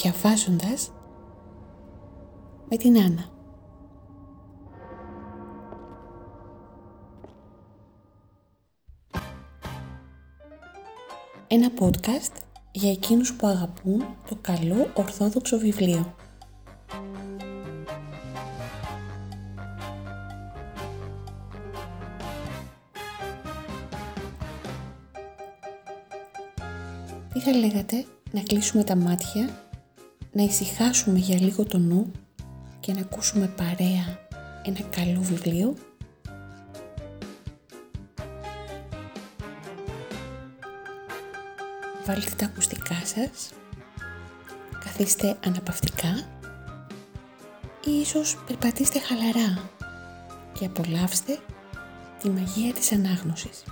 διαβάζοντας με την Άννα. Ένα podcast για εκείνους που αγαπούν το καλό ορθόδοξο βιβλίο. Τι θα λέγατε να κλείσουμε τα μάτια, να ησυχάσουμε για λίγο το νου και να ακούσουμε παρέα ένα καλό βιβλίο. Βάλτε τα ακουστικά σας, καθίστε αναπαυτικά ή ίσως περπατήστε χαλαρά και απολαύστε τη μαγεία της ανάγνωσης.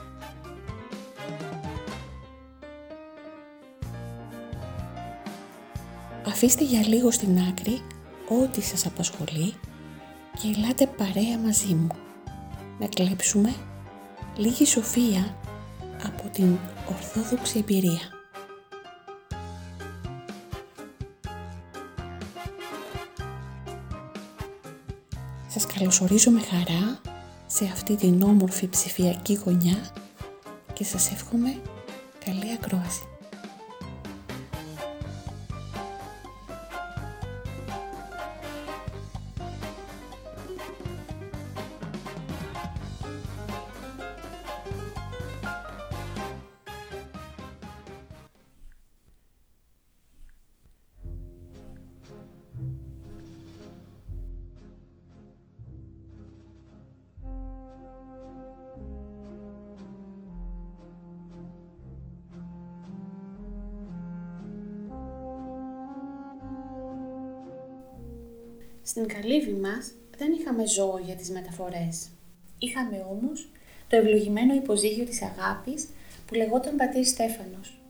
Αφήστε για λίγο στην άκρη ό,τι σας απασχολεί και ελάτε παρέα μαζί μου να κλέψουμε λίγη σοφία από την ορθόδοξη εμπειρία. Σας καλωσορίζω με χαρά σε αυτή την όμορφη ψηφιακή γωνιά και σας εύχομαι καλή ακρόαση. Είχαμε ζώο για τις μεταφορές. Είχαμε όμως το ευλογημένο υποζύγιο της αγάπης που λεγόταν πατήρ Στέφανος.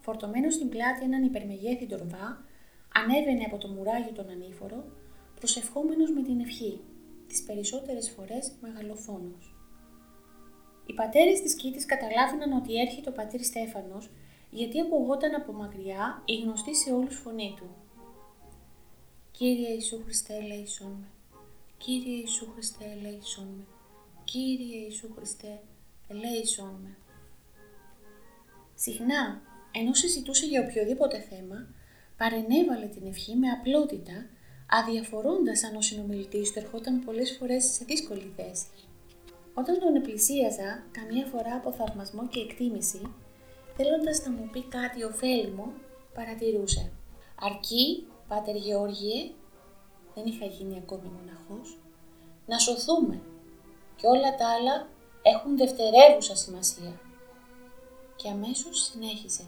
Φορτωμένος στην πλάτη έναν υπερμεγέθη τορβά, ανέβαινε από το μουράγιο τον ανήφορο, προσευχόμενος με την ευχή, τις περισσότερες φορές μεγαλοφόνος. Οι πατέρες της Κίτης καταλάβαιναν ότι έρχεται ο πατήρ Στέφανος, γιατί ακουγόταν από μακριά η γνωστή σε όλους φωνή του. Κύριε Ιησού Χριστέ, ελέησόν με. Κύριε Ιησού Χριστέ, ελέησόν με. Κύριε Ιησού Χριστέ, ελέησόν με. Συχνά, ενώ συζητούσε για οποιοδήποτε θέμα, παρενέβαλε την ευχή με απλότητα, αδιαφορώντας αν ο συνομιλητής του ερχόταν πολλές φορές σε δύσκολη θέση. Όταν τον επλησίαζα, καμιά φορά από θαυμασμό και εκτίμηση, θέλοντας να μου πει κάτι ωφέλιμο, παρατηρούσε. Αρκεί Πάτερ Γεώργιε, δεν είχα γίνει ακόμη μοναχός, να σωθούμε και όλα τα άλλα έχουν δευτερεύουσα σημασία. Και αμέσως συνέχισε.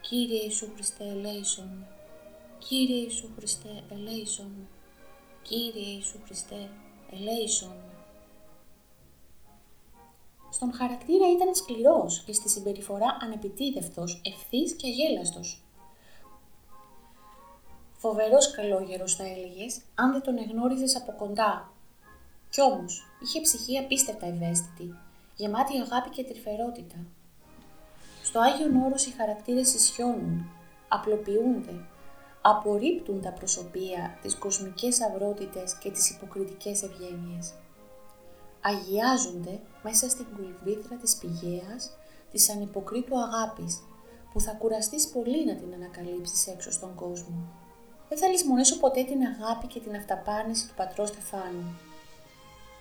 Κύριε Ιησού Χριστέ, ελέησον με. Κύριε Ιησού Χριστέ, ελέησον με. Κύριε Ιησού Χριστέ, ελέησον με. Στον χαρακτήρα ήταν σκληρός και στη συμπεριφορά ανεπιτίδευτος, ευθύς και αγέλαστος. Φοβερός καλόγερος, θα έλεγες, αν δεν τον εγνώριζες από κοντά. Κι όμως, είχε ψυχή απίστευτα ευαίσθητη, γεμάτη αγάπη και τρυφερότητα. Στο Άγιο Όρος οι χαρακτήρες ισιώνουν, απλοποιούνται, απορρίπτουν τα προσωπία, τις κοσμικές αυρότητες και τις υποκριτικές ευγένειες. Αγιάζονται μέσα στην κουλβήθρα της πηγαίας, της ανυποκρίτου αγάπης, που θα κουραστείς πολύ να την ανακαλύψεις έξω στον κόσμο δεν θα λησμονήσω ποτέ την αγάπη και την αυταπάνηση του πατρός Στεφάνου.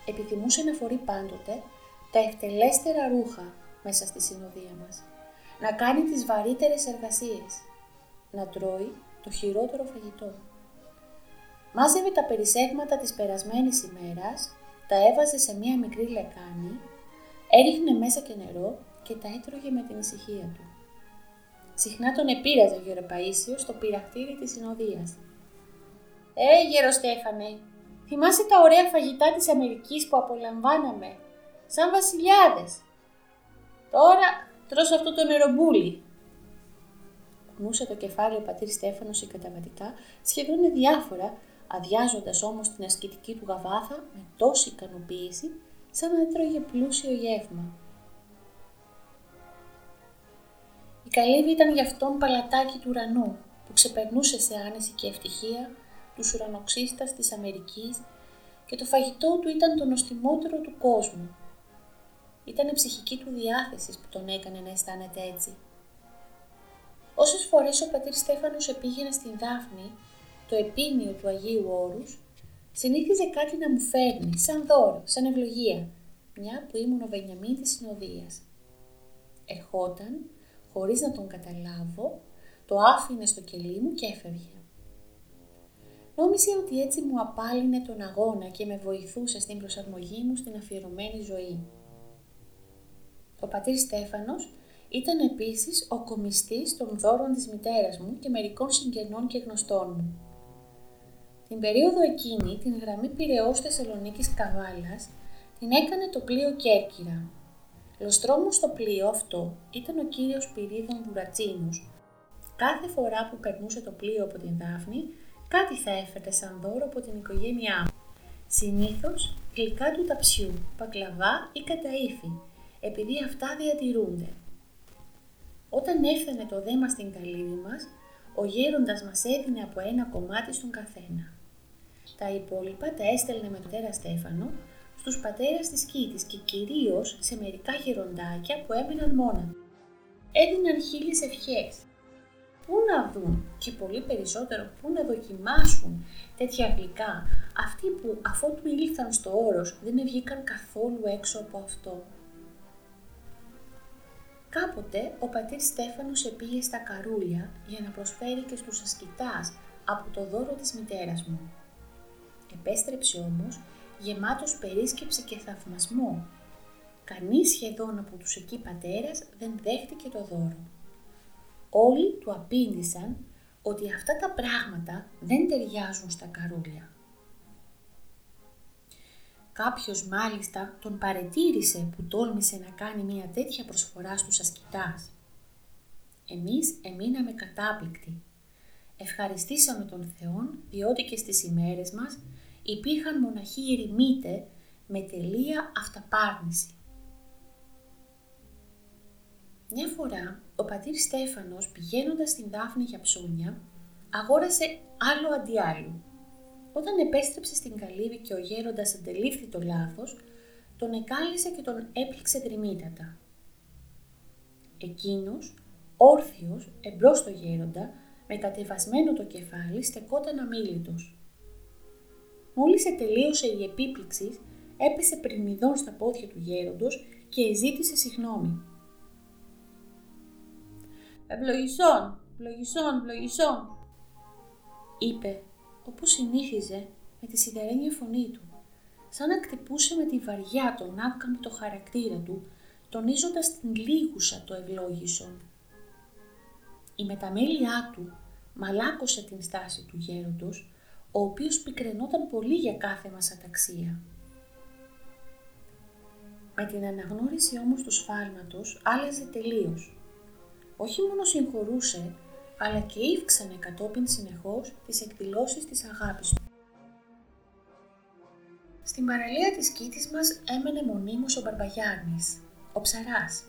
Επιθυμούσε να φορεί πάντοτε τα ευτελέστερα ρούχα μέσα στη συνοδεία μας, να κάνει τις βαρύτερες εργασίες, να τρώει το χειρότερο φαγητό. Μάζευε τα περισσέγματα της περασμένης ημέρας, τα έβαζε σε μία μικρή λεκάνη, έριχνε μέσα και νερό και τα έτρωγε με την ησυχία του. Συχνά τον επήραζε ο Γεροπαΐσιος στο πυραχτήρι της συνοδείας. «Ε, Γεροστέφανε, θυμάσαι τα ωραία φαγητά της Αμερικής που απολαμβάναμε, σαν βασιλιάδες; Τώρα τρως αυτό το νερομπούλι». Κουνούσε το κεφάλι ο πατήρ Στέφανος συγκαταβατικά, σχεδόν διάφορα, αδειάζοντας όμως την ασκητική του γαβάθα με τόση ικανοποίηση, σαν να έτρωγε πλούσιο γεύμα. Καλύβη ήταν γι' αυτόν παλατάκι του ουρανού, που ξεπερνούσε σε άνεση και ευτυχία τους ουρανοξύστας της Αμερικής και το φαγητό του ήταν το νοστιμότερο του κόσμου. Ήταν η ψυχική του διάθεσης που τον έκανε να αισθάνεται έτσι. Όσες φορές ο πατήρ Στέφανος επήγαινε στην Δάφνη, το επίνιο του Αγίου Όρους, συνήθιζε κάτι να μου φέρνει, σαν δώρο, σαν ευλογία, μια που ήμουν ο Βενιαμίν της συνοδείας. Ερχόταν, χωρίς να τον καταλάβω, το άφηνε στο κελί μου και έφευγε. Νόμιζε ότι έτσι μου απάλυνε τον αγώνα και με βοηθούσε στην προσαρμογή μου στην αφιερωμένη ζωή. Ο πατήρ Στέφανος ήταν επίσης ο κομιστής των δώρων της μητέρας μου και μερικών συγγενών και γνωστών μου. Την περίοδο εκείνη, την γραμμή Πυραιός Θεσσαλονίκης Καβάλας, την έκανε το πλοίο Κέρκυρα. Λοστρόμος στο πλοίο αυτό ήταν ο κύριος Πυρίδων Βουρατσίνους. Κάθε φορά που περνούσε το πλοίο από την Δάφνη, κάτι θα έφερε σαν δώρο από την οικογένειά μου. Συνήθως γλυκά του ταψιού, πακλαβά ή καταήφι, επειδή αυτά διατηρούνται. Όταν έφτανε το δέμα στην καλύβη μας, ο γέροντας μας έδινε από ένα κομμάτι στον καθένα. Τα υπόλοιπα τα έστελνε με τον τέρα Στέφανο στους πατέρας της Κίτης και κυρίως σε μερικά γεροντάκια που έμειναν μόνα. Έδιναν χίλιες ευχές. Πού να δουν και πολύ περισσότερο πού να δοκιμάσουν τέτοια γλυκά αυτοί που αφότου ήλθαν στο όρος δεν βγήκαν καθόλου έξω από αυτό. Κάποτε ο πατήρ Στέφανος επήγε στα καρούλια για να προσφέρει και στους ασκητάς από το δώρο της μητέρας μου. Επέστρεψε όμως γεμάτος περίσκεψη και θαυμασμό. Κανείς σχεδόν από τους εκεί πατέρας δεν δέχτηκε το δώρο. Όλοι του απήντησαν ότι αυτά τα πράγματα δεν ταιριάζουν στα καρούλια. Κάποιος μάλιστα τον παρετήρησε που τόλμησε να κάνει μια τέτοια προσφορά στους ασκητάς. Εμείς εμείναμε κατάπληκτοι. Ευχαριστήσαμε τον Θεόν διότι και στις ημέρες μας υπήρχαν μοναχοί ερημίτε με τελεία αυταπάρνηση. Μια φορά, ο πατήρ Στέφανος πηγαίνοντας στην Δάφνη για ψώνια, αγόρασε άλλο αντί άλλου. Όταν επέστρεψε στην καλύβη και ο γέροντας αντελήφθη το λάθος, τον εκάλυσε και τον έπληξε δρυμύτατα. Εκείνος, όρθιος, εμπρός στο γέροντα, με κατεβασμένο το κεφάλι, στεκόταν αμήλυτος. Μόλις ετελείωσε η επίπληξη, έπεσε πριμιδόν στα πόδια του γέροντος και ζήτησε συγνώμη. «Ευλογησόν, ευλογησόν, ευλογησόν», είπε, όπως συνήθιζε, με τη σιδερένια φωνή του, σαν να κτυπούσε με τη βαριά τον άκαμπτο χαρακτήρα του, τονίζοντας την λίγουσα το ευλόγησον. Η μεταμέλειά του μαλάκωσε την στάση του γέροντος ο οποίος πικρενόταν πολύ για κάθε μας αταξία. Με την αναγνώριση όμως του σφάλματος άλλαζε τελείως. Όχι μόνο συγχωρούσε, αλλά και ύφξανε κατόπιν συνεχώς τις εκδηλώσεις της αγάπης του. Στην παραλία της κήτης μας έμενε μονίμως ο Μπαρμπαγιάννης, ο ψαράς.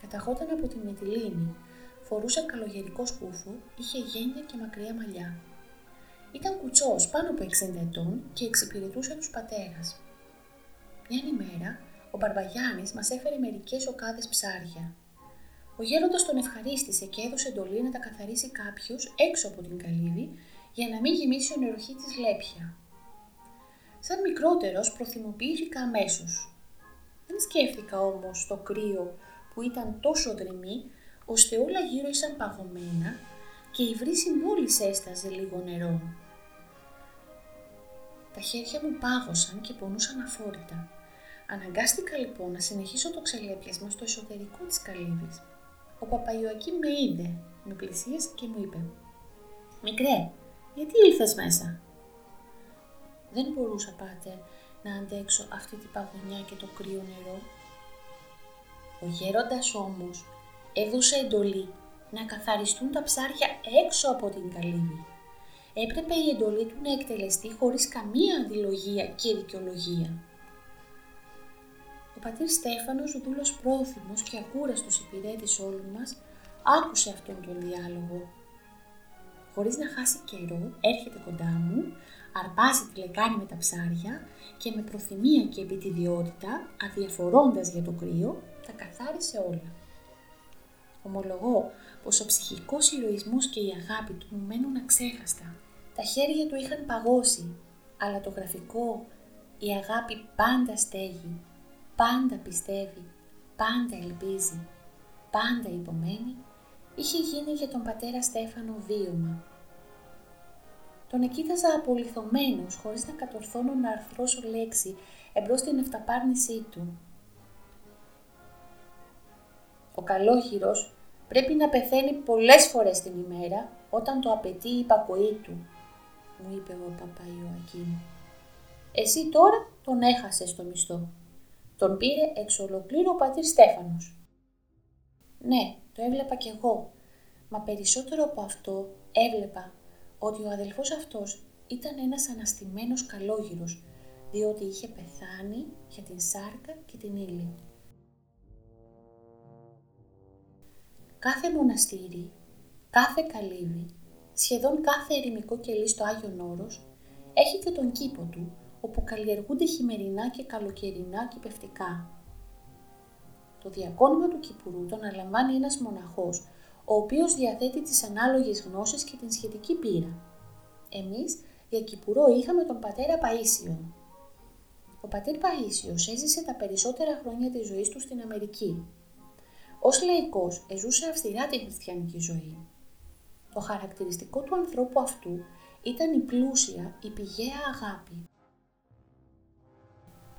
Καταχόταν από τη Μυτιλίνη, φορούσε καλογερικό σκούφο, είχε γένια και μακριά μαλλιά. Ήταν κουτσός πάνω από 60 ετών και εξυπηρετούσε τους πατέρας. Μια ημέρα, ο Μπαρμπαγιάννης μας έφερε μερικές οκάδες ψάρια. Ο γέροντας τον ευχαρίστησε και έδωσε εντολή να τα καθαρίσει κάποιος έξω από την καλύβη για να μην γεμίσει ο νεροχή της λέπια. Σαν μικρότερος προθυμοποιήθηκα αμέσως. Δεν σκέφτηκα όμως το κρύο που ήταν τόσο δρυμή ώστε όλα γύρω ήσαν παγωμένα και η βρύση μόλις έσταζε λίγο νερό. Τα χέρια μου πάγωσαν και πονούσαν αφόρητα. Αναγκάστηκα λοιπόν να συνεχίσω το ξελέπιασμα στο εσωτερικό της καλύβης. Ο Παπαϊωακή με είδε, με πλησίασε και μου είπε «Μικρέ, γιατί ήλθες μέσα» Δεν μπορούσα, πάτε, να αντέξω αυτή την παγωνιά και το κρύο νερό. Ο γέροντας όμως έδωσε εντολή να καθαριστούν τα ψάρια έξω από την καλύβη. Έπρεπε η εντολή του να εκτελεστεί χωρίς καμία αντιλογία και δικαιολογία. Ο πατήρ Στέφανος, ο δούλος πρόθυμος και ακούραστος υπηρέτης όλων μας, άκουσε αυτόν τον διάλογο. χωρίς να χάσει καιρό, έρχεται κοντά μου, αρπάζει τη λεκάνη με τα ψάρια και με προθυμία και επιτιδιότητα, αδιαφορώντας για το κρύο, τα καθάρισε όλα. Ομολογώ πως ο ψυχικός ηρωισμός και η αγάπη του μου μένουν αξέχαστα. Τα χέρια του είχαν παγώσει, αλλά το γραφικό, η αγάπη πάντα στέγει, πάντα πιστεύει, πάντα ελπίζει, πάντα υπομένει, είχε γίνει για τον πατέρα Στέφανο βίωμα. Τον εκείταζα απολυθωμένος, χωρίς να κατορθώνω να αρθρώσω λέξη εμπρός την αυταπάρνησή του. Ο καλόχειρος πρέπει να πεθαίνει πολλές φορές την ημέρα όταν το απαιτεί η υπακοή του, μου είπε ο παπά Ιωακήμ. Εσύ τώρα τον έχασες στο μισθό. Τον πήρε εξ ολοκλήρου ο πατήρ Στέφανος. Ναι, το έβλεπα κι εγώ, μα περισσότερο από αυτό έβλεπα ότι ο αδελφός αυτός ήταν ένας αναστημένος καλόγυρος, διότι είχε πεθάνει για την σάρκα και την ύλη. Κάθε μοναστήρι, κάθε καλύβι, σχεδόν κάθε ερημικό κελί στο Άγιον Όρος, έχει και τον κήπο του, όπου καλλιεργούνται χειμερινά και καλοκαιρινά κυπευτικά. Το διακόνημα του Κυπουρού τον αναλαμβάνει ένας μοναχός, ο οποίος διαθέτει τις ανάλογες γνώσεις και την σχετική πείρα. Εμείς για Κυπουρό είχαμε τον πατέρα Παΐσιο. Ο πατήρ Παΐσιος έζησε τα περισσότερα χρόνια της ζωής του στην Αμερική. Ως λαϊκός εζούσε αυστηρά την χριστιανική ζωή. Το χαρακτηριστικό του ανθρώπου αυτού ήταν η πλούσια, η πηγαία αγάπη.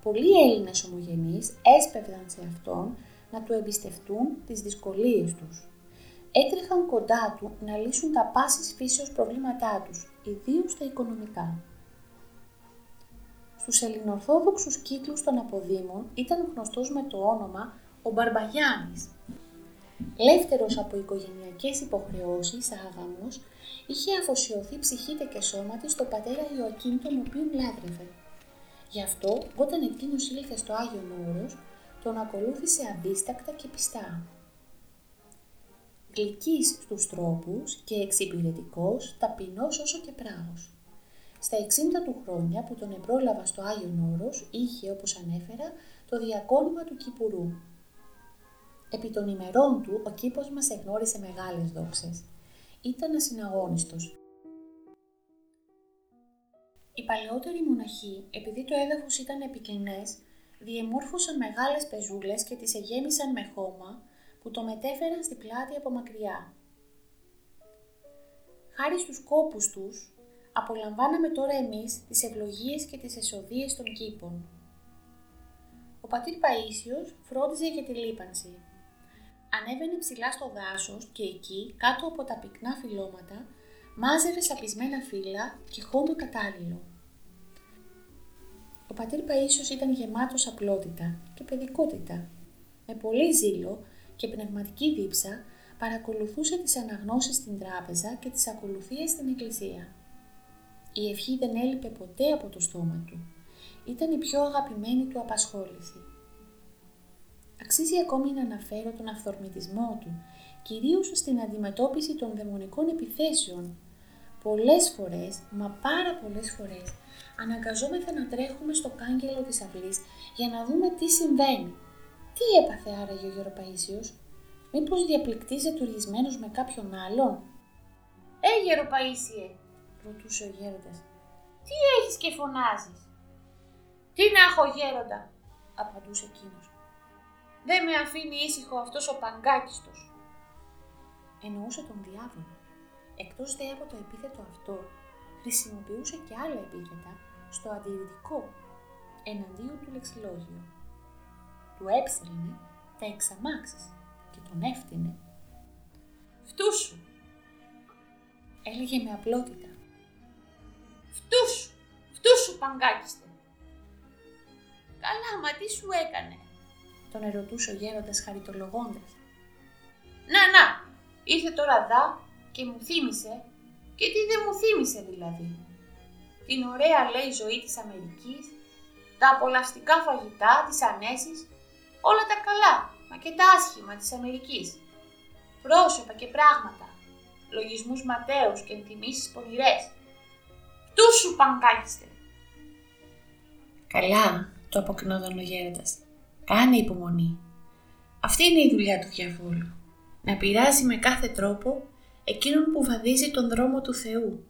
Πολλοί Έλληνες ομογενείς έσπευδαν σε αυτόν να του εμπιστευτούν τις δυσκολίες τους. Έτρεχαν κοντά του να λύσουν τα πάσης φύσεως προβλήματά τους, ιδίως τα οικονομικά. Στους ελληνορθόδοξους κύκλους των αποδήμων ήταν γνωστός με το όνομα ο Μπαρμπαγιάννης. Λεύτερος από οικογενειακές υποχρεώσεις, άγαμος, είχε αφοσιωθεί ψυχή και σώμα της στο πατέρα Ιωακήμ τον οποίον λάτρευε. Γι' αυτό, όταν εκείνος ήλθε στο Άγιον Όρος, τον ακολούθησε αντίστακτα και πιστά. Γλυκής στους τρόπους και εξυπηρετικός, ταπεινός όσο και πράγος. Στα 60 του χρόνια που τον επρόλαβα στο Άγιον Όρος, είχε, όπως ανέφερα, το διακόνημα του Κυπουρού. Επί των ημερών του, ο κήπος μας εγνώρισε μεγάλες δόξες. Ήταν ασυναγώνιστος. Οι παλαιότεροι μοναχοί, επειδή το έδαφος ήταν επικλινές, διεμόρφωσαν μεγάλες πεζούλες και τις εγέμισαν με χώμα που το μετέφεραν στη πλάτη από μακριά. Χάρη στους κόπους τους, απολαμβάναμε τώρα εμείς τις ευλογίες και τις εσοδίες των κήπων. Ο πατήρ Παΐσιος φρόντιζε για τη λίπανση. Ανέβαινε ψηλά στο δάσος και εκεί, κάτω από τα πυκνά φυλώματα, μάζευε σαπισμένα φύλλα και χώμα κατάλληλο. Ο πατήρ Παΐσιος ήταν γεμάτος απλότητα και παιδικότητα. Με πολύ ζήλο και πνευματική δίψα παρακολουθούσε τις αναγνώσεις στην τράπεζα και τις ακολουθίες στην εκκλησία. Η ευχή δεν έλειπε ποτέ από το στόμα του. Ήταν η πιο αγαπημένη του απασχόληση. Αξίζει ακόμη να αναφέρω τον αυθορμητισμό του, κυρίως στην αντιμετώπιση των δαιμονικών επιθέσεων. Πολλές φορές, μα πάρα πολλές φορές, αναγκαζόμεθα να τρέχουμε στο κάγκελο της αυλής για να δούμε τι συμβαίνει. Τι έπαθε άραγε ο Γεροπαΐσιος, μήπως διαπληκτίζεται τουρισμένος με κάποιον άλλον; «Ε, Γεροπαΐσιε», ρωτούσε ο γέροντας, «τι έχεις και φωνάζεις». «Τι να έχω γέροντα», απαντούσε εκείνος. «Δεν με αφήνει ήσυχο αυτός ο παγκάκιστος». Εννοούσε τον διάβολο. Εκτός δε από το επίθετο αυτό, χρησιμοποιούσε και άλλα επίθετα στο αντιρρητικό εναντίον του λεξιλόγιου. Του έψελνε τα εξαμάξεις και τον έφτινε. «Φτούσου», έλεγε με απλότητα. «Φτούσου, φτούσου παγκάκιστε». «Καλά, μα τι σου έκανε», τον ερωτούσε ο γέροντας χαριτολογώντας. «Να, να, ήρθε τώρα δά και μου θύμισε και τι δεν μου θύμισε δηλαδή. Την ωραία λέει ζωή της Αμερικής, τα απολαυστικά φαγητά, τις ανέσεις, όλα τα καλά, μα και τα άσχημα της Αμερικής. Πρόσωπα και πράγματα. λογισμούς ματέους και ενθυμίσεις πονηρές. Του σου πανκάκιστε. Καλά, το αποκοινώταν ο γέροντας. Κάνε υπομονή. Αυτή είναι η δουλειά του διαβόλου. Να πειράζει με κάθε τρόπο εκείνον που βαδίζει τον δρόμο του Θεού.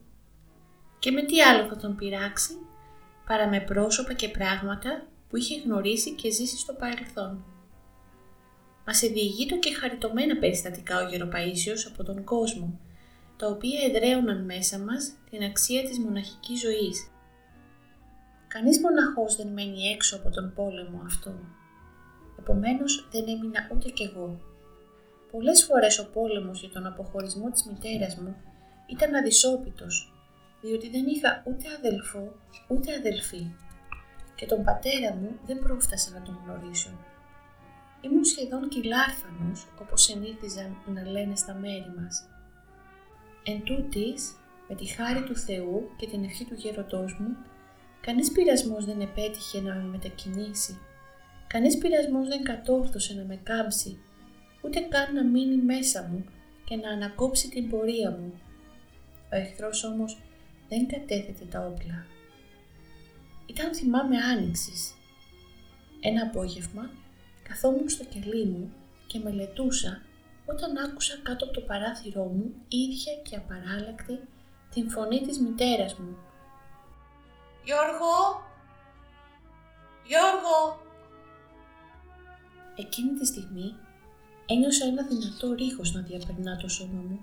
Και με τι άλλο θα τον πειράξει, παρά με πρόσωπα και πράγματα που είχε γνωρίσει και ζήσει στο παρελθόν. Μας διηγείτο και χαριτωμένα περιστατικά ο Γεροπαΐσιος από τον κόσμο, τα οποία εδραίωναν μέσα μας την αξία της μοναχικής ζωής. Κανείς μοναχός δεν μένει έξω από τον πόλεμο αυτό. Επομένως δεν έμεινα ούτε κι εγώ. Πολλές φορές ο πόλεμος για τον αποχωρισμό της μητέρας μου ήταν αδυσόπιτος, διότι δεν είχα ούτε αδελφό ούτε αδελφή και τον πατέρα μου δεν πρόφτασα να τον γνωρίσω. Ήμουν σχεδόν κυλάρφανος, όπως συνήθιζαν να λένε στα μέρη μας. Εν τούτης, με τη χάρη του Θεού και την ευχή του γέροντός μου, κανείς πειρασμός δεν επέτυχε να με μετακινήσει. Κανείς πειρασμός δεν κατόρθωσε να με κάμψει, ούτε καν να μείνει μέσα μου και να ανακόψει την πορεία μου. Ο εχθρός όμως δεν κατέθετε τα όπλα. Ήταν θυμάμαι άνοιξης. Ένα απόγευμα καθόμουν στο κελί μου και μελετούσα όταν άκουσα κάτω από το παράθυρό μου ίδια και απαράλλακτη την φωνή της μητέρας μου. «Γιώργο! Γιώργο!» Εκείνη τη στιγμή ένιωσα ένα δυνατό ρίγος να διαπερνά το σώμα μου.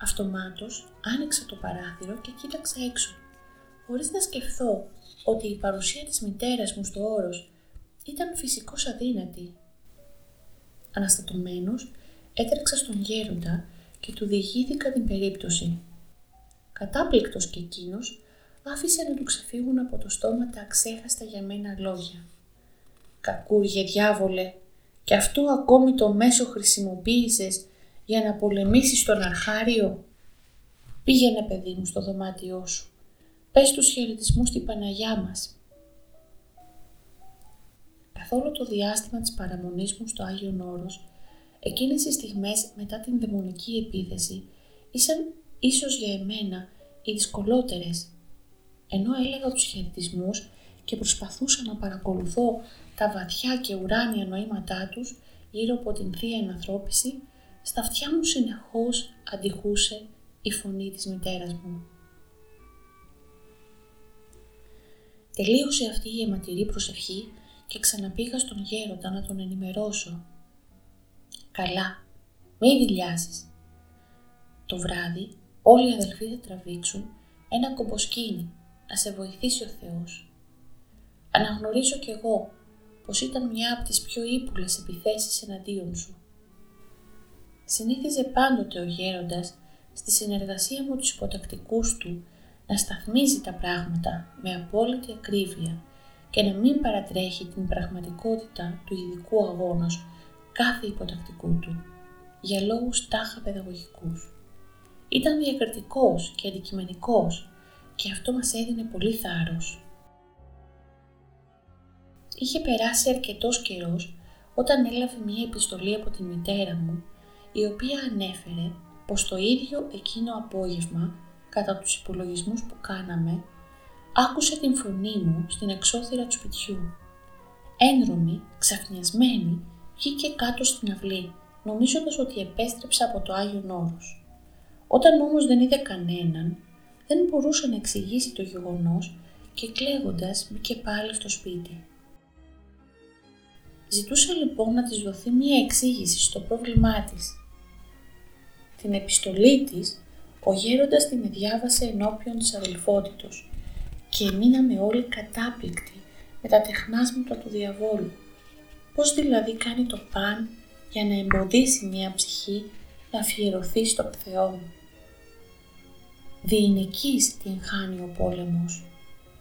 Αυτομάτως άνοιξα το παράθυρο και κοίταξα έξω, χωρίς να σκεφτώ ότι η παρουσία της μητέρας μου στο όρος ήταν φυσικώς αδύνατη. Αναστατωμένος, έτρεξα στον γέροντα και του διηγήθηκα την περίπτωση. Κατάπληκτος και εκείνος άφησε να του ξεφύγουν από το στόμα τα αξέχαστα για μένα λόγια. «Κακούργε διάβολε, και αυτό ακόμη το μέσο χρησιμοποίησες για να πολεμήσεις τον αρχάριο; Πήγαινε παιδί μου στο δωμάτιό σου. Πες τους χαιρετισμούς στην Παναγιά μας. Καθ' όλο το διάστημα της παραμονής μου στο Άγιο Όρος, εκείνες οι στιγμές μετά την δαιμονική επίθεση ήσαν ίσως για εμένα οι δυσκολότερες. Ενώ έλεγα τους χαιρετισμούς και προσπαθούσα να παρακολουθώ τα βαθιά και ουράνια νοήματά τους γύρω από την Θεία Ενανθρώπιση, στα αυτιά μου συνεχώς αντιχούσε η φωνή της μητέρας μου. Τελείωσε αυτή η αιματηρή προσευχή και ξαναπήγα στον γέροντα να τον ενημερώσω. Καλά, μη δηλιάζεις. Το βράδυ όλοι οι αδελφοί θα τραβήξουν ένα κομποσκίνη να σε βοηθήσει ο Θεός. Αναγνωρίζω κι εγώ πως ήταν μια από τις πιο ύπουλες επιθέσεις εναντίον σου. Συνήθιζε πάντοτε ο γέροντας στη συνεργασία με τους υποτακτικούς του να σταθμίζει τα πράγματα με απόλυτη ακρίβεια και να μην παρατρέχει την πραγματικότητα του ειδικού αγώνος κάθε υποτακτικού του, για λόγους τάχα παιδαγωγικούς. Ήταν διακριτικός και αντικειμενικός και αυτό μας έδινε πολύ θάρρος. Είχε περάσει αρκετός καιρός όταν έλαβε μία επιστολή από τη μητέρα μου, η οποία ανέφερε πως το ίδιο εκείνο απόγευμα, κατά τους υπολογισμούς που κάναμε, άκουσε την φωνή μου στην εξώθυρα του σπιτιού. Ένρωμη, ξαφνιασμένη, βγήκε κάτω στην αυλή, νομίζοντας ότι επέστρεψα από το Άγιο Όρος. Όταν όμως δεν είδε κανέναν, δεν μπορούσε να εξηγήσει το γεγονός και κλαίγοντας μπήκε πάλι στο σπίτι. Ζητούσα λοιπόν να της δοθεί μία εξήγηση στο πρόβλημά της. Την επιστολή της, ο γέροντας την διάβασε ενώπιον της αδελφότητος και μείναμε όλοι κατάπληκτοι με τα τεχνάσματα του διαβόλου. Πώς δηλαδή κάνει το παν για να εμποδίσει μια ψυχή να αφιερωθεί στον Θεό; Μου. Διηνεκής την χάνει ο πόλεμος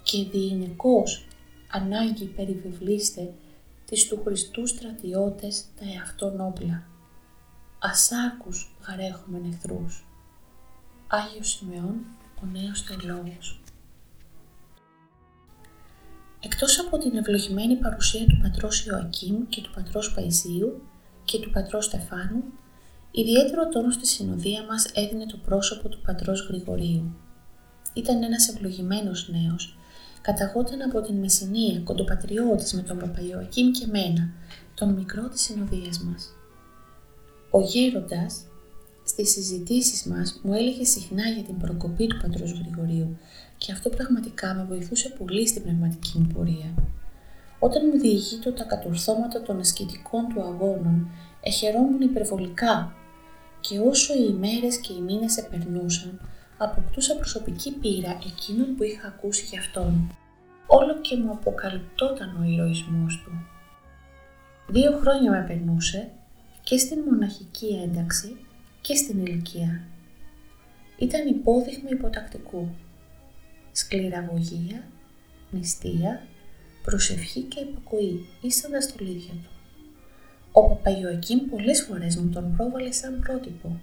και διηνεκός ανάγκη περιβεβλήστε τις του Χριστού στρατιώτες τα εαυτόν όπλα. Ασάκους γαρέχουμε εχθρούς. Άγιος Σημεών, ο νέος τελόγος. Εκτός από την ευλογημένη παρουσία του πατρός Ιωακήμ και του πατρός Παϊσίου και του πατρός Στεφάνου, Ιδιαίτερο τόνο στη συνοδεία μας έδινε το πρόσωπο του πατρός Γρηγορίου. Ήταν ένας ευλογημένος νέος, καταγόταν από την Μεσσηνία, κοντοπατριώτης με τον Παπαϊωακήμ και μένα, τον μικρό της συνοδείας μας. Ο γέροντας, στις συζητήσεις μας, μου έλεγε συχνά για την προκοπή του πατρός Γρηγορίου και αυτό πραγματικά με βοηθούσε πολύ στην πνευματική μου πορεία. Όταν μου διηγείτο τα κατορθώματα των ασκητικών του αγώνων, εχαιρόμουν υπερβολικά και όσο οι ημέρες και οι μήνες επερνούσαν, αποκτούσα προσωπική πείρα εκείνων που είχα ακούσει για αυτόν. Όλο και μου αποκαλυπτόταν ο ηρωισμός του. Δύο χρόνια με περνούσε και στην μοναχική ένταξη και στην ηλικία. Ήταν υπόδειγμα υποτακτικού. Σκληραγωγία, νηστεία, προσευχή και υπακοή ήσαν τα στολίδια του. Ο Παπαγιοακήμ πολλές φορές μου τον πρόβαλε σαν πρότυπο.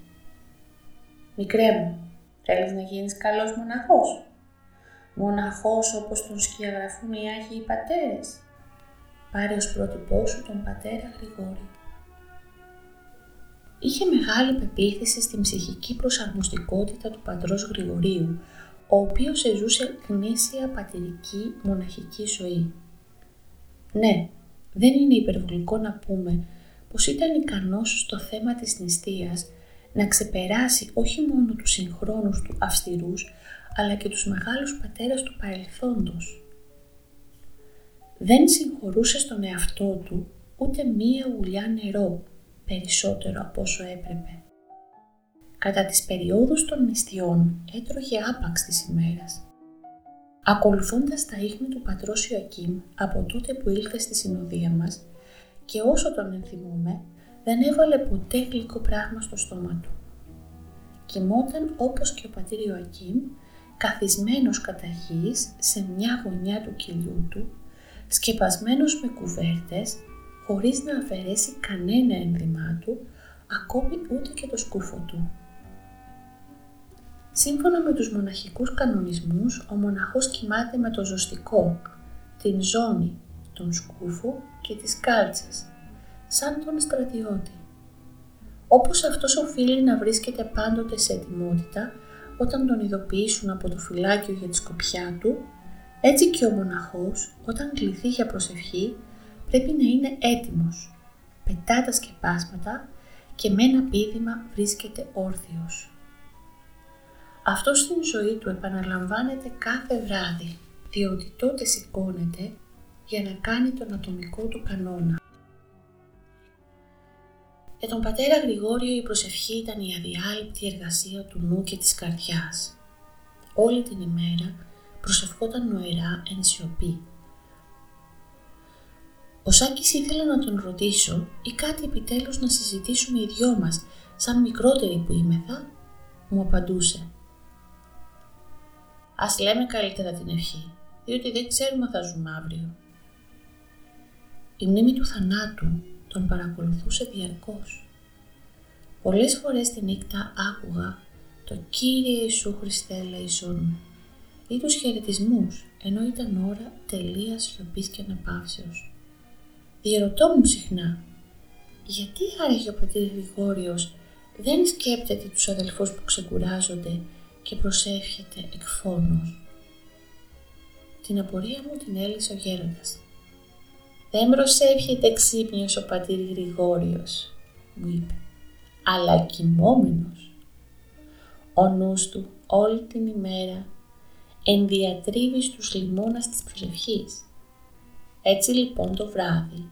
«Μικρέ μου, θέλεις να γίνεις καλός μοναχός» μοναχός όπως τον σκιαγραφούν οι Άγιοι Πατέρες. Πάρε ως πρότυπό σου τον πατέρα Γρηγόρη. Είχε μεγάλη πεποίθηση στην ψυχική προσαρμοστικότητα του πατρός Γρηγορίου, ο οποίος εζούσε γνήσια πατηρική μοναχική ζωή. Ναι, δεν είναι υπερβολικό να πούμε πως ήταν ικανός στο θέμα της νηστείας να ξεπεράσει όχι μόνο τους συγχρόνους του αυστηρούς, αλλά και τους μεγάλους πατέρας του παρελθόντος. Δεν συγχωρούσε στον εαυτό του ούτε μία ουλιά νερό περισσότερο από όσο έπρεπε. Κατά τις περιόδους των νηστιών έτρωγε άπαξ της ημέρας. Ακολουθώντας τα ίχνη του πατρός Ιωακήμ από τότε που ήλθε στη συνοδεία μας και όσο τον ενθυμούμε, δεν έβαλε ποτέ γλυκό πράγμα στο στόμα του. Κοιμόταν όπως και ο πατήρ Ιωακήμ, καθισμένος κατά γης σε μια γωνιά του κοιλιού του, σκεπασμένος με κουβέρτες, χωρίς να αφαιρέσει κανένα ένδυμά του, ακόμη ούτε και το σκούφο του. Σύμφωνα με τους μοναχικούς κανονισμούς, ο μοναχός κοιμάται με το ζωστικό, την ζώνη, τον σκούφο και τις κάλτσες, σαν τον στρατιώτη. Όπως αυτός οφείλει να βρίσκεται πάντοτε σε ετοιμότητα όταν τον ειδοποιήσουν από το φυλάκιο για τη σκοπιά του, έτσι και ο μοναχός όταν κληθεί για προσευχή πρέπει να είναι έτοιμος, πετά τα σκεπάσματα και με ένα πίδημα βρίσκεται όρθιος. Αυτό στην ζωή του επαναλαμβάνεται κάθε βράδυ, διότι τότε σηκώνεται για να κάνει τον ατομικό του κανόνα. Για τον πατέρα Γρηγόριο η προσευχή ήταν η αδιάλειπτη εργασία του νου και της καρδιάς. Όλη την ημέρα προσευχόταν νοερά εν σιωπή. Ο Σάκης ήθελε να τον ρωτήσω ή κάτι επιτέλους να συζητήσουμε οι δυο μας, σαν μικρότεροι που είμεθα, μου απαντούσε. Ας λέμε καλύτερα την ευχή, διότι δεν ξέρουμε αν θα ζούμε αύριο. Η μνήμη του θανάτου τον παρακολουθούσε διαρκώς. Πολλές φορές τη νύχτα άκουγα το «Κύριε Ιησού Χριστέ ελέησόν ή τους χαιρετισμούς, ενώ ήταν ώρα τελείας σιωπής και αναπαύσεως. Διερωτώ συχνά, γιατί άραγε ο πατήρ Γρηγόριος δεν σκέπτεται τους αδελφούς που ξεκουράζονται και προσεύχεται εκφώνος. Την απορία μου την έλυσε ο γέροντας. «Δεν προσεύχεται ξύπνιος ο πατήρ Γρηγόριος», μου είπε, «αλλά κοιμόμενος». Ο νους του όλη την ημέρα ενδιατρίβει στους λιμώνας της προσευχής. Έτσι λοιπόν το βράδυ,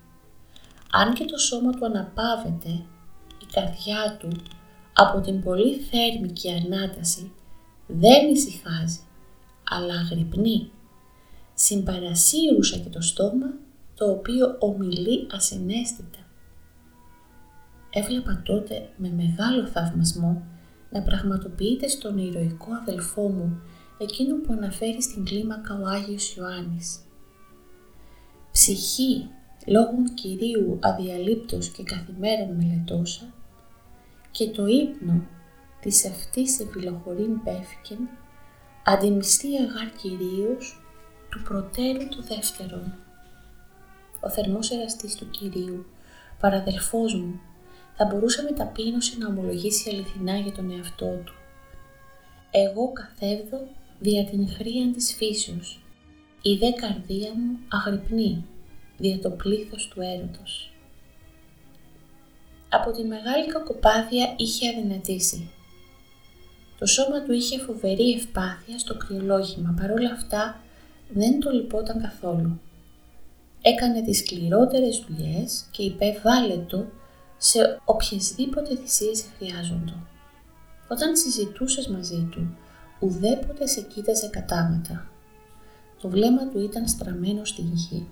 αν και το σώμα του αναπαύεται, η καρδιά του από την πολύ θέρμικη ανάταση δεν ησυχάζει, αλλά αγρυπνεί. Συμπαρασύρουσα και το στόμα το οποίο ομιλεί ασυναίσθητα. Έβλεπα τότε με μεγάλο θαυμασμό να πραγματοποιείται στον ηρωικό αδελφό μου εκείνο που αναφέρει στην κλίμακα ο Άγιος Ιωάννης. Ψυχή λόγων Κυρίου αδιαλείπτος και καθημέραν μελετώσα και το ύπνο της αυτής επιλοχωρήν πέφκεν αντιμιστεί αγάρ Κυρίως του προτέρου του δεύτερον ο θερμός εραστής του Κυρίου, παραδελφός μου, θα μπορούσε με ταπείνωση να ομολογήσει αληθινά για τον εαυτό του. Εγώ καθέβδω δια την χρήαν της φύσεως, η δε καρδία μου αγρυπνεί δια το πλήθος του έρωτος. Από τη μεγάλη κακοπάθεια είχε αδυνατήσει. Το σώμα του είχε φοβερή ευπάθεια στο κρυολόγημα, παρόλα αυτά δεν το λυπόταν καθόλου. Έκανε τις σκληρότερες δουλειές και υπέβάλε το σε οποιασδήποτε θυσίες χρειάζονται. Όταν συζητούσες μαζί του, ουδέποτε σε κοίταζε κατάματα. Το βλέμμα του ήταν στραμμένο στην γη.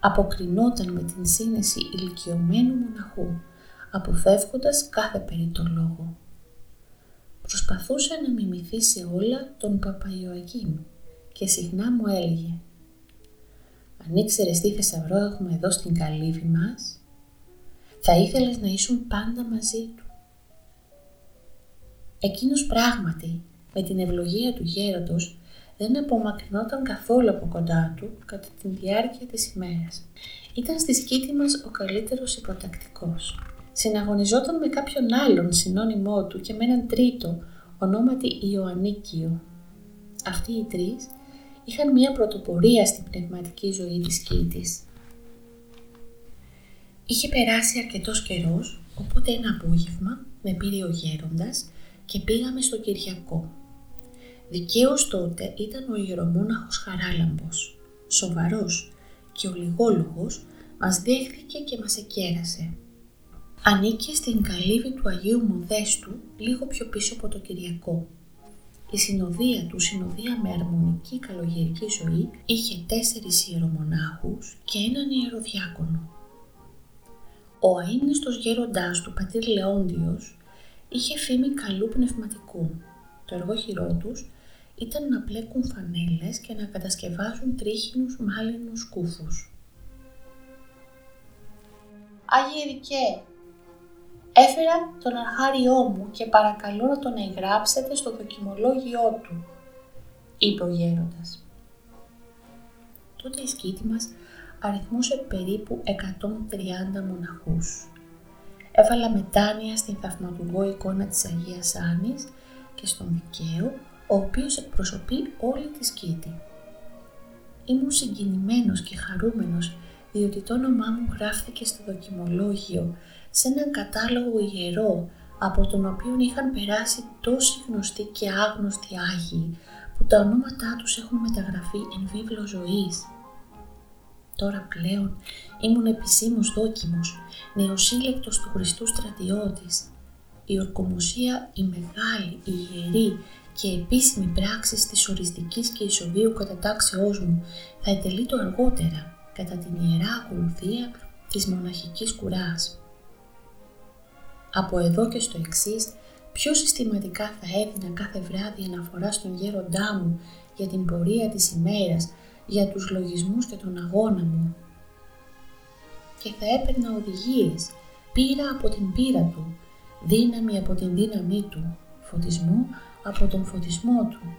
Αποκρινόταν με την σύνεση ηλικιωμένου μοναχού, αποφεύγοντας κάθε περίτο λόγο. Προσπαθούσε να μιμηθεί σε όλα τον Παπαϊωακήμ και συχνά μου έλεγε «Αν ήξερες τι θησαυρό έχουμε εδώ στην καλύβη μας, θα ήθελες να ήσουν πάντα μαζί του». Εκείνος πράγματι, με την ευλογία του γέροντος, δεν απομακρυνόταν καθόλου από κοντά του κατά τη διάρκεια της ημέρας. Ήταν στη σκήτη μας ο καλύτερος υποτακτικός. Συναγωνιζόταν με κάποιον άλλον συνώνυμό του και με έναν τρίτο, ονόματι Ιωαννίκιο. Αυτοί οι τρεις είχαν μία πρωτοπορία στην πνευματική ζωή της σκήτης. Είχε περάσει αρκετός καιρός, οπότε ένα απόγευμα με πήρε ο γέροντας και πήγαμε στο Κυριακό. Δικαίως τότε ήταν ο ιερομόναχος Χαράλαμπος, σοβαρός και ο λιγόλογος μας δέχθηκε και μας εκέρασε. Ανήκε στην καλύβη του Αγίου Μοδέστου λίγο πιο πίσω από το Κυριακό. Η συνοδεία του, συνοδεία με αρμονική καλογερική ζωή, είχε τέσσερις ιερομονάχους και έναν ιεροδιάκονο. Ο αείμνηστος γέροντάς του, πατήρ Λεόντιος, είχε φήμη καλού πνευματικού. Το εργόχειρό τους ήταν να πλέκουν φανέλες και να κατασκευάζουν τρίχινους μάλινους κούφους. Άγιε Δικέ, έφερα τον αρχάριό μου και παρακαλώ να τον εγγράψετε στο δοκιμολόγιό του, είπε ο γέροντας. Τότε η σκήτη μας αριθμούσε περίπου 130 μοναχούς. Έβαλα μετάνοια στην θαυματουργό εικόνα της Αγίας Άνης και στον δικαίο ο οποίος εκπροσωπεί όλη τη σκήτη. Ήμουν συγκινημένος και χαρούμενος διότι το όνομά μου γράφτηκε στο δοκιμολόγιο σε έναν κατάλογο ιερό από τον οποίο είχαν περάσει τόσοι γνωστοί και άγνωστοι Άγιοι που τα ονόματά τους έχουν μεταγραφεί εν βίβλο ζωής. Τώρα πλέον ήμουν επισήμως δόκιμος, νεοσύλλεκτος του Χριστού στρατιώτης. Η ορκομοσία, η μεγάλη, η ιερή και επίσημη πράξη της οριστικής και ισοβίου κατατάξεώς μου θα ετελεί το αργότερα κατά την ιερά ακολουθία της μοναχικής κουράς. Από εδώ και στο εξής, πιο συστηματικά θα έδινα κάθε βράδυ αναφορά στον γέροντά μου για την πορεία της ημέρας, για τους λογισμούς και τον αγώνα μου. Και θα έπαιρνα οδηγίες, πήρα από την πείρα του, δύναμη από την δύναμή του, φωτισμό από τον φωτισμό του.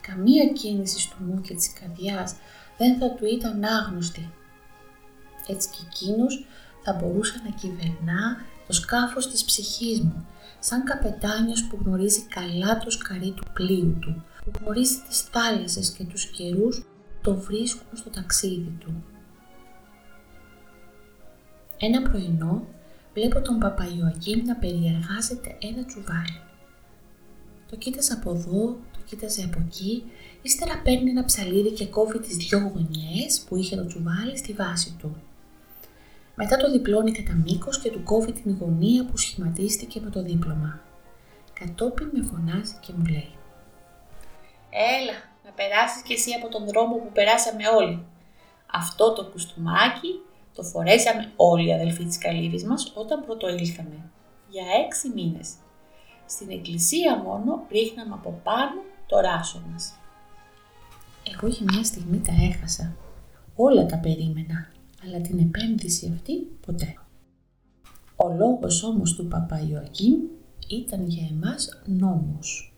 Καμία κίνηση του νου και της καρδιάς δεν θα του ήταν άγνωστη. Έτσι και εκείνος θα μπορούσε να κυβερνά το σκάφος της ψυχής μου, σαν καπετάνιος που γνωρίζει καλά το σκαρί του πλοίου του, που γνωρίζει τις θάλασσες και τους καιρούς το βρίσκουν στο ταξίδι του. Ένα πρωινό βλέπω τον Παπαϊωακήμ να περιεργάζεται ένα τσουβάλι. Το κοίταζε από εδώ, το κοίταζε από εκεί, ύστερα παίρνει ένα ψαλίδι και κόβει τις δυο γωνιές που είχε το τσουβάλι στη βάση του. Μετά το διπλώνει κατά μήκος και του κόβει την γωνία που σχηματίστηκε με το δίπλωμα. Κατόπιν με φωνάζει και μου λέει «Έλα, να περάσεις κι εσύ από τον δρόμο που περάσαμε όλοι. Αυτό το κουστούμάκι το φορέσαμε όλοι οι αδελφοί της καλύβης μας όταν πρωτοήλθαμε. Για έξι μήνες στην εκκλησία μόνο ρίχναμε από πάνω το ράσο μας. Εγώ για μια στιγμή τα έχασα. Όλα τα περίμενα, αλλά την επένδυση αυτή ποτέ. Ο λόγος όμως του Παπαϊωακήμ ήταν για εμάς νόμος.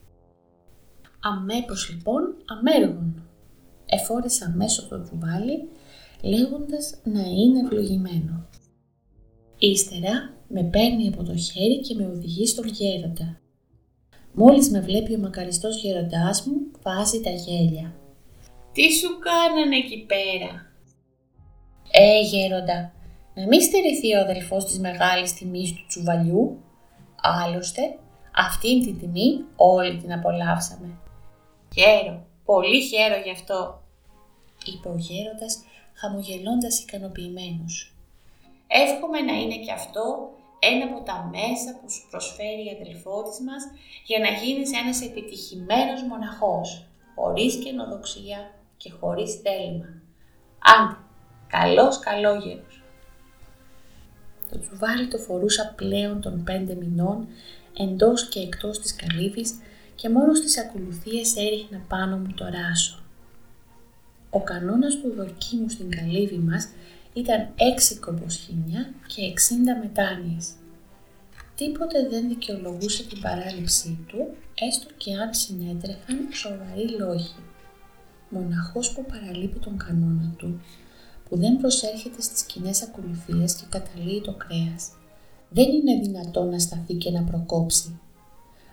Αμέπως λοιπόν αμέργων. Εφόρεσα μέσω το τζουβάλι λέγοντας να είναι ευλογημένο. Ύστερα με παίρνει από το χέρι και με οδηγεί στον γέροντα. Μόλις με βλέπει ο μακαριστός γέροντάς μου, βάζει τα γέλια. «Τι σου κάνανε εκεί πέρα» «Ε, γέροντα, να μην στερηθεί ο αδελφός της μεγάλης τιμής του τσουβαλιού. Άλλωστε, αυτήν την τιμή όλοι την απολαύσαμε». «Χαίρο, πολύ χαίρο γι' αυτό», είπε ο γέροντας χαμογελώντας ικανοποιημένος. Εύχομαι να είναι και αυτό ένα από τα μέσα που σου προσφέρει η αδελφότης μας για να γίνεις ένας επιτυχημένος μοναχός, χωρίς καινοδοξία και χωρίς θέλημα. Άντε, καλός καλόγερος. Το τσουβάλι το φορούσα πλέον των πέντε μηνών εντός και εκτός της καλύβης και μόνο στις ακολουθίες έριχνα πάνω μου το ράσο. Ο κανόνας του δοκίμου στην καλύβη μας ήταν 6 κομποσχήνια και 60 μετάνοιες. Τίποτε δεν δικαιολογούσε την παράληψή του, έστω και αν συνέτρεχαν σοβαροί λόγοι. Μοναχός που παραλείπει τον κανόνα του, που δεν προσέρχεται στις κοινές ακολουθίες και καταλύει το κρέας, δεν είναι δυνατό να σταθεί και να προκόψει.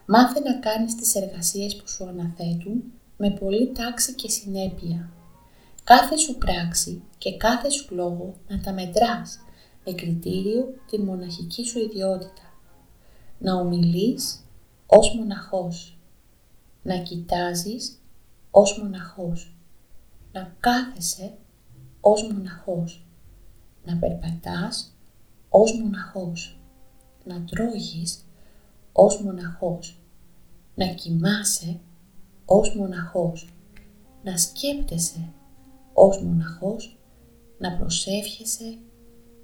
Μάθε να κάνεις τις εργασίες που σου αναθέτουν με πολύ τάξη και συνέπεια κάθε σου πράξη και κάθε σου λόγο να τα μετράς με κριτήριο την μοναχική σου ιδιότητα. Να ομιλείς ως μοναχός. Να κοιτάζεις ως μοναχός. Να κάθεσαι ως μοναχός. Να περπατάς ως μοναχός. Να τρώγεις ως μοναχός. Να κοιμάσαι ως μοναχός. Να σκέπτεσαι ως μοναχός, να προσεύχεσαι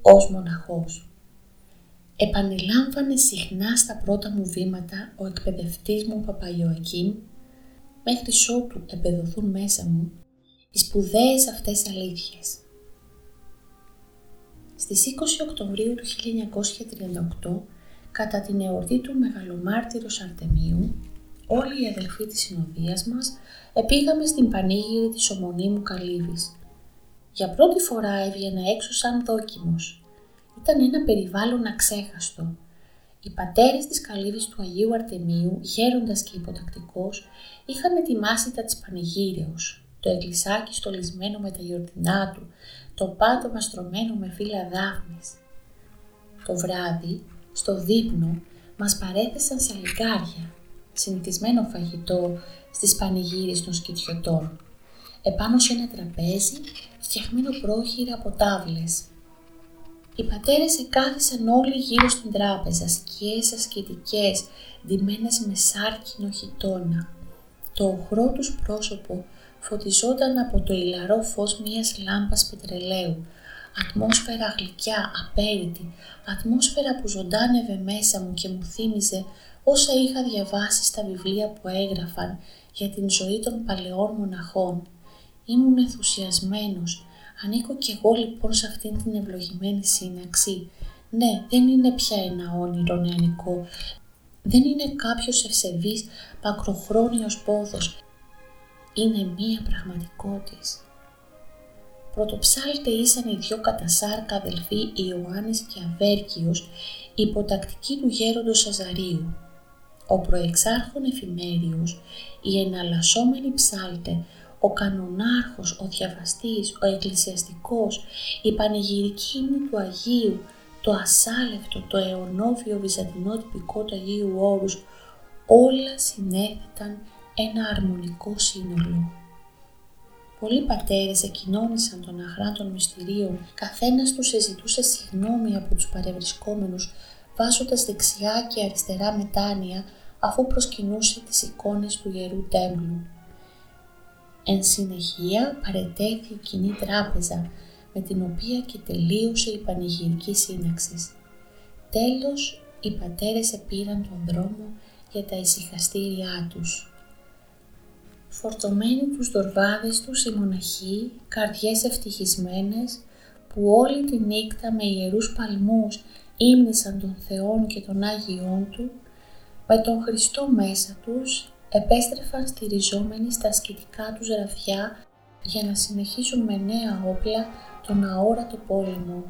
ως μοναχός. Επανελάμβανε συχνά στα πρώτα μου βήματα ο εκπαιδευτής μου Παπαϊωακήμ, μέχρι ότου επεδοθούν μέσα μου οι σπουδαίες αυτές αλήθειες. Στις 20 Οκτωβρίου του 1938, κατά την εορτή του Μεγαλομάρτυρος Αρτεμίου, όλοι οι αδελφοί της συνοδείας μας επήγαμε στην πανήγυρη της ομονίμου Καλύβης. Για πρώτη φορά έβγαινα έξω σαν δόκιμος. Ήταν ένα περιβάλλον αξέχαστο. Οι πατέρες της Καλύβης του Αγίου Αρτεμίου, γέροντας και υποτακτικός, είχαν ετοιμάσει τα της πανηγύρεως, το εκκλησάκι στολισμένο με τα γιορτινά του, το πάτωμα στρωμένο με φύλλα δάφνης. Το βράδυ, στο δείπνο, μας παρέθεσαν σαλικάρια συνηθισμένο φαγητό στις πανηγύρες των σκητιωτών, επάνω σε ένα τραπέζι φτιαχμένο πρόχειρα από τάβλες. Οι πατέρες εκάθισαν όλοι γύρω στην τράπεζα, σκιές ασκητικές, ντυμένες με σάρκινο χιτόνα. Το οχρό τους πρόσωπο φωτιζόταν από το ηλαρό φως μιας λάμπας πετρελαίου, ατμόσφαιρα γλυκιά, απέριτη, ατμόσφαιρα που ζωντάνευε μέσα μου και μου θύμιζε όσα είχα διαβάσει στα βιβλία που έγραφαν για την ζωή των παλαιών μοναχών. Ήμουν ενθουσιασμένος. Ανήκω κι εγώ λοιπόν σε αυτήν την ευλογημένη σύναξη. Ναι, δεν είναι πια ένα όνειρο νεανικό. Δεν είναι κάποιος ευσεβής, μακροχρόνιος πόδος. Είναι μία πραγματικότης. Πρωτοψάλτε ήσαν οι δυο κατασάρκα αδελφοί Ιωάννης και Αβέρκιος, υποτακτικοί του γέροντος Σαζαρίου ο προεξάρχον εφημέριος, η εναλλασσόμενη ψάλτε, ο κανονάρχος, ο διαβαστής, ο εκκλησιαστικός, η πανηγυρική ύμνη του Αγίου, το ασάλευτο, το αιωνόβιο βυζαντινό τυπικό του Αγίου Όρους, όλα συνέθεταν ένα αρμονικό σύνολο. Πολλοί πατέρες εκοινώνησαν τον αχράντων μυστηρίων, καθένας τους εζητούσε συγνώμη από τους παρευρισκόμενους βάζοντας δεξιά και αριστερά μετάνοια αφού προσκυνούσε τις εικόνες του Ιερού Τέμπλου. Εν συνεχεία παρετέθη η κοινή τράπεζα με την οποία και τελείωσε η πανηγυρική σύναξη. Τέλος, οι πατέρες επήραν τον δρόμο για τα ησυχαστήριά τους. Φορτωμένοι τους δορβάδες τους οι μοναχοί, καρδιές ευτυχισμένες, που όλη τη νύχτα με ιερούς παλμούς ύμνησαν τον Θεόν και τον Άγιόν Του, με τον Χριστό μέσα τους επέστρεφαν στηριζόμενοι στα ασκητικά τους ραφιά για να συνεχίσουν με νέα όπλα τον αόρατο πόλεμο.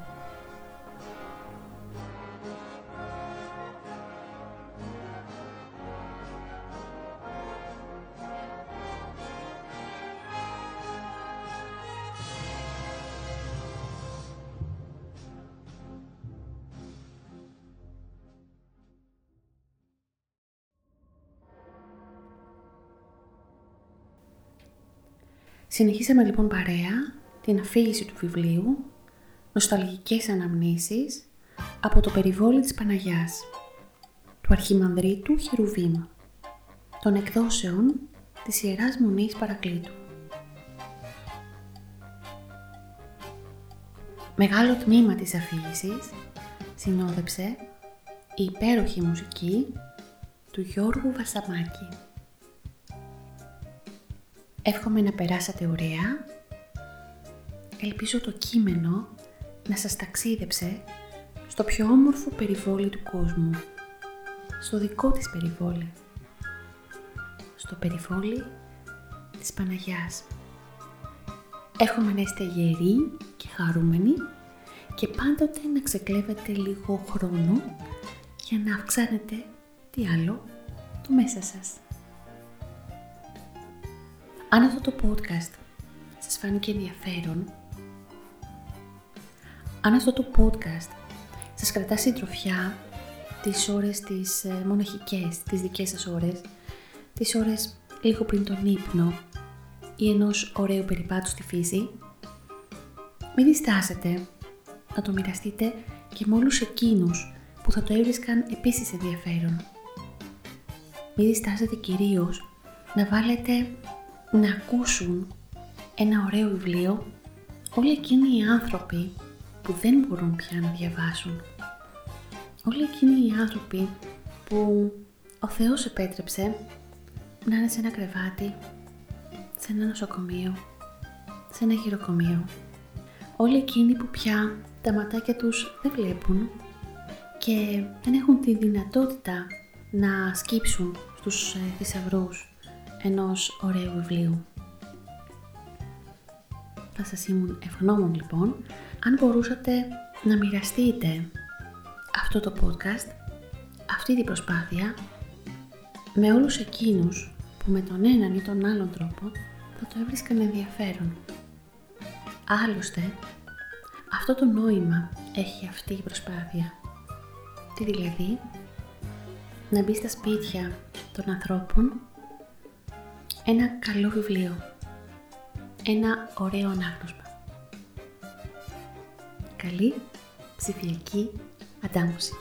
Συνεχίσαμε λοιπόν παρέα την αφήγηση του βιβλίου «Νοσταλγικές αναμνήσεις» από το περιβόλι της Παναγιάς του Αρχιμανδρίτου Χερουβίμ των εκδόσεων της Ιεράς Μονής Παρακλήτου. Μεγάλο τμήμα της αφήγησης συνόδεψε η υπέροχη μουσική του Γιώργου Βασαμάκη. Εύχομαι να περάσατε ωραία. Ελπίζω το κείμενο να σας ταξίδεψε στο πιο όμορφο περιβόλι του κόσμου. Στο δικό της περιβόλι. Στο περιβόλι της Παναγιάς. Εύχομαι να είστε γεροί και χαρούμενοι και πάντοτε να ξεκλέβετε λίγο χρόνο για να αυξάνετε τι άλλο το μέσα σας. Αν αυτό το podcast σας φάνηκε ενδιαφέρον, αν αυτό το podcast σας κρατά συντροφιά τις ώρες τις ε, μοναχικές, τις δικές σας ώρες, τις ώρες λίγο πριν τον ύπνο ή ενός ωραίου περιπάτου στη φύση, μην διστάσετε να το μοιραστείτε και με όλους εκείνους που θα το έβρισκαν επίσης ενδιαφέρον. Μην διστάσετε κυρίως να βάλετε να ακούσουν ένα ωραίο βιβλίο όλοι εκείνοι οι άνθρωποι που δεν μπορούν πια να διαβάσουν. Όλοι εκείνοι οι άνθρωποι που ο Θεός επέτρεψε να είναι σε ένα κρεβάτι, σε ένα νοσοκομείο, σε ένα χειροκομείο. Όλοι εκείνοι που πια τα ματάκια τους δεν βλέπουν και δεν έχουν τη δυνατότητα να σκύψουν στους ε, θησαυρούς ενός ωραίου βιβλίου. Θα σας ήμουν ευγνώμων λοιπόν αν μπορούσατε να μοιραστείτε αυτό το podcast, αυτή την προσπάθεια με όλους εκείνους που με τον έναν ή τον άλλον τρόπο θα το έβρισκαν ενδιαφέρον. Άλλωστε, αυτό το νόημα έχει αυτή η προσπάθεια. Τι δηλαδή, να μπει στα σπίτια των ανθρώπων ένα καλό βιβλίο. Ένα ωραίο ανάγνωσμα. Καλή ψηφιακή αντάμωση.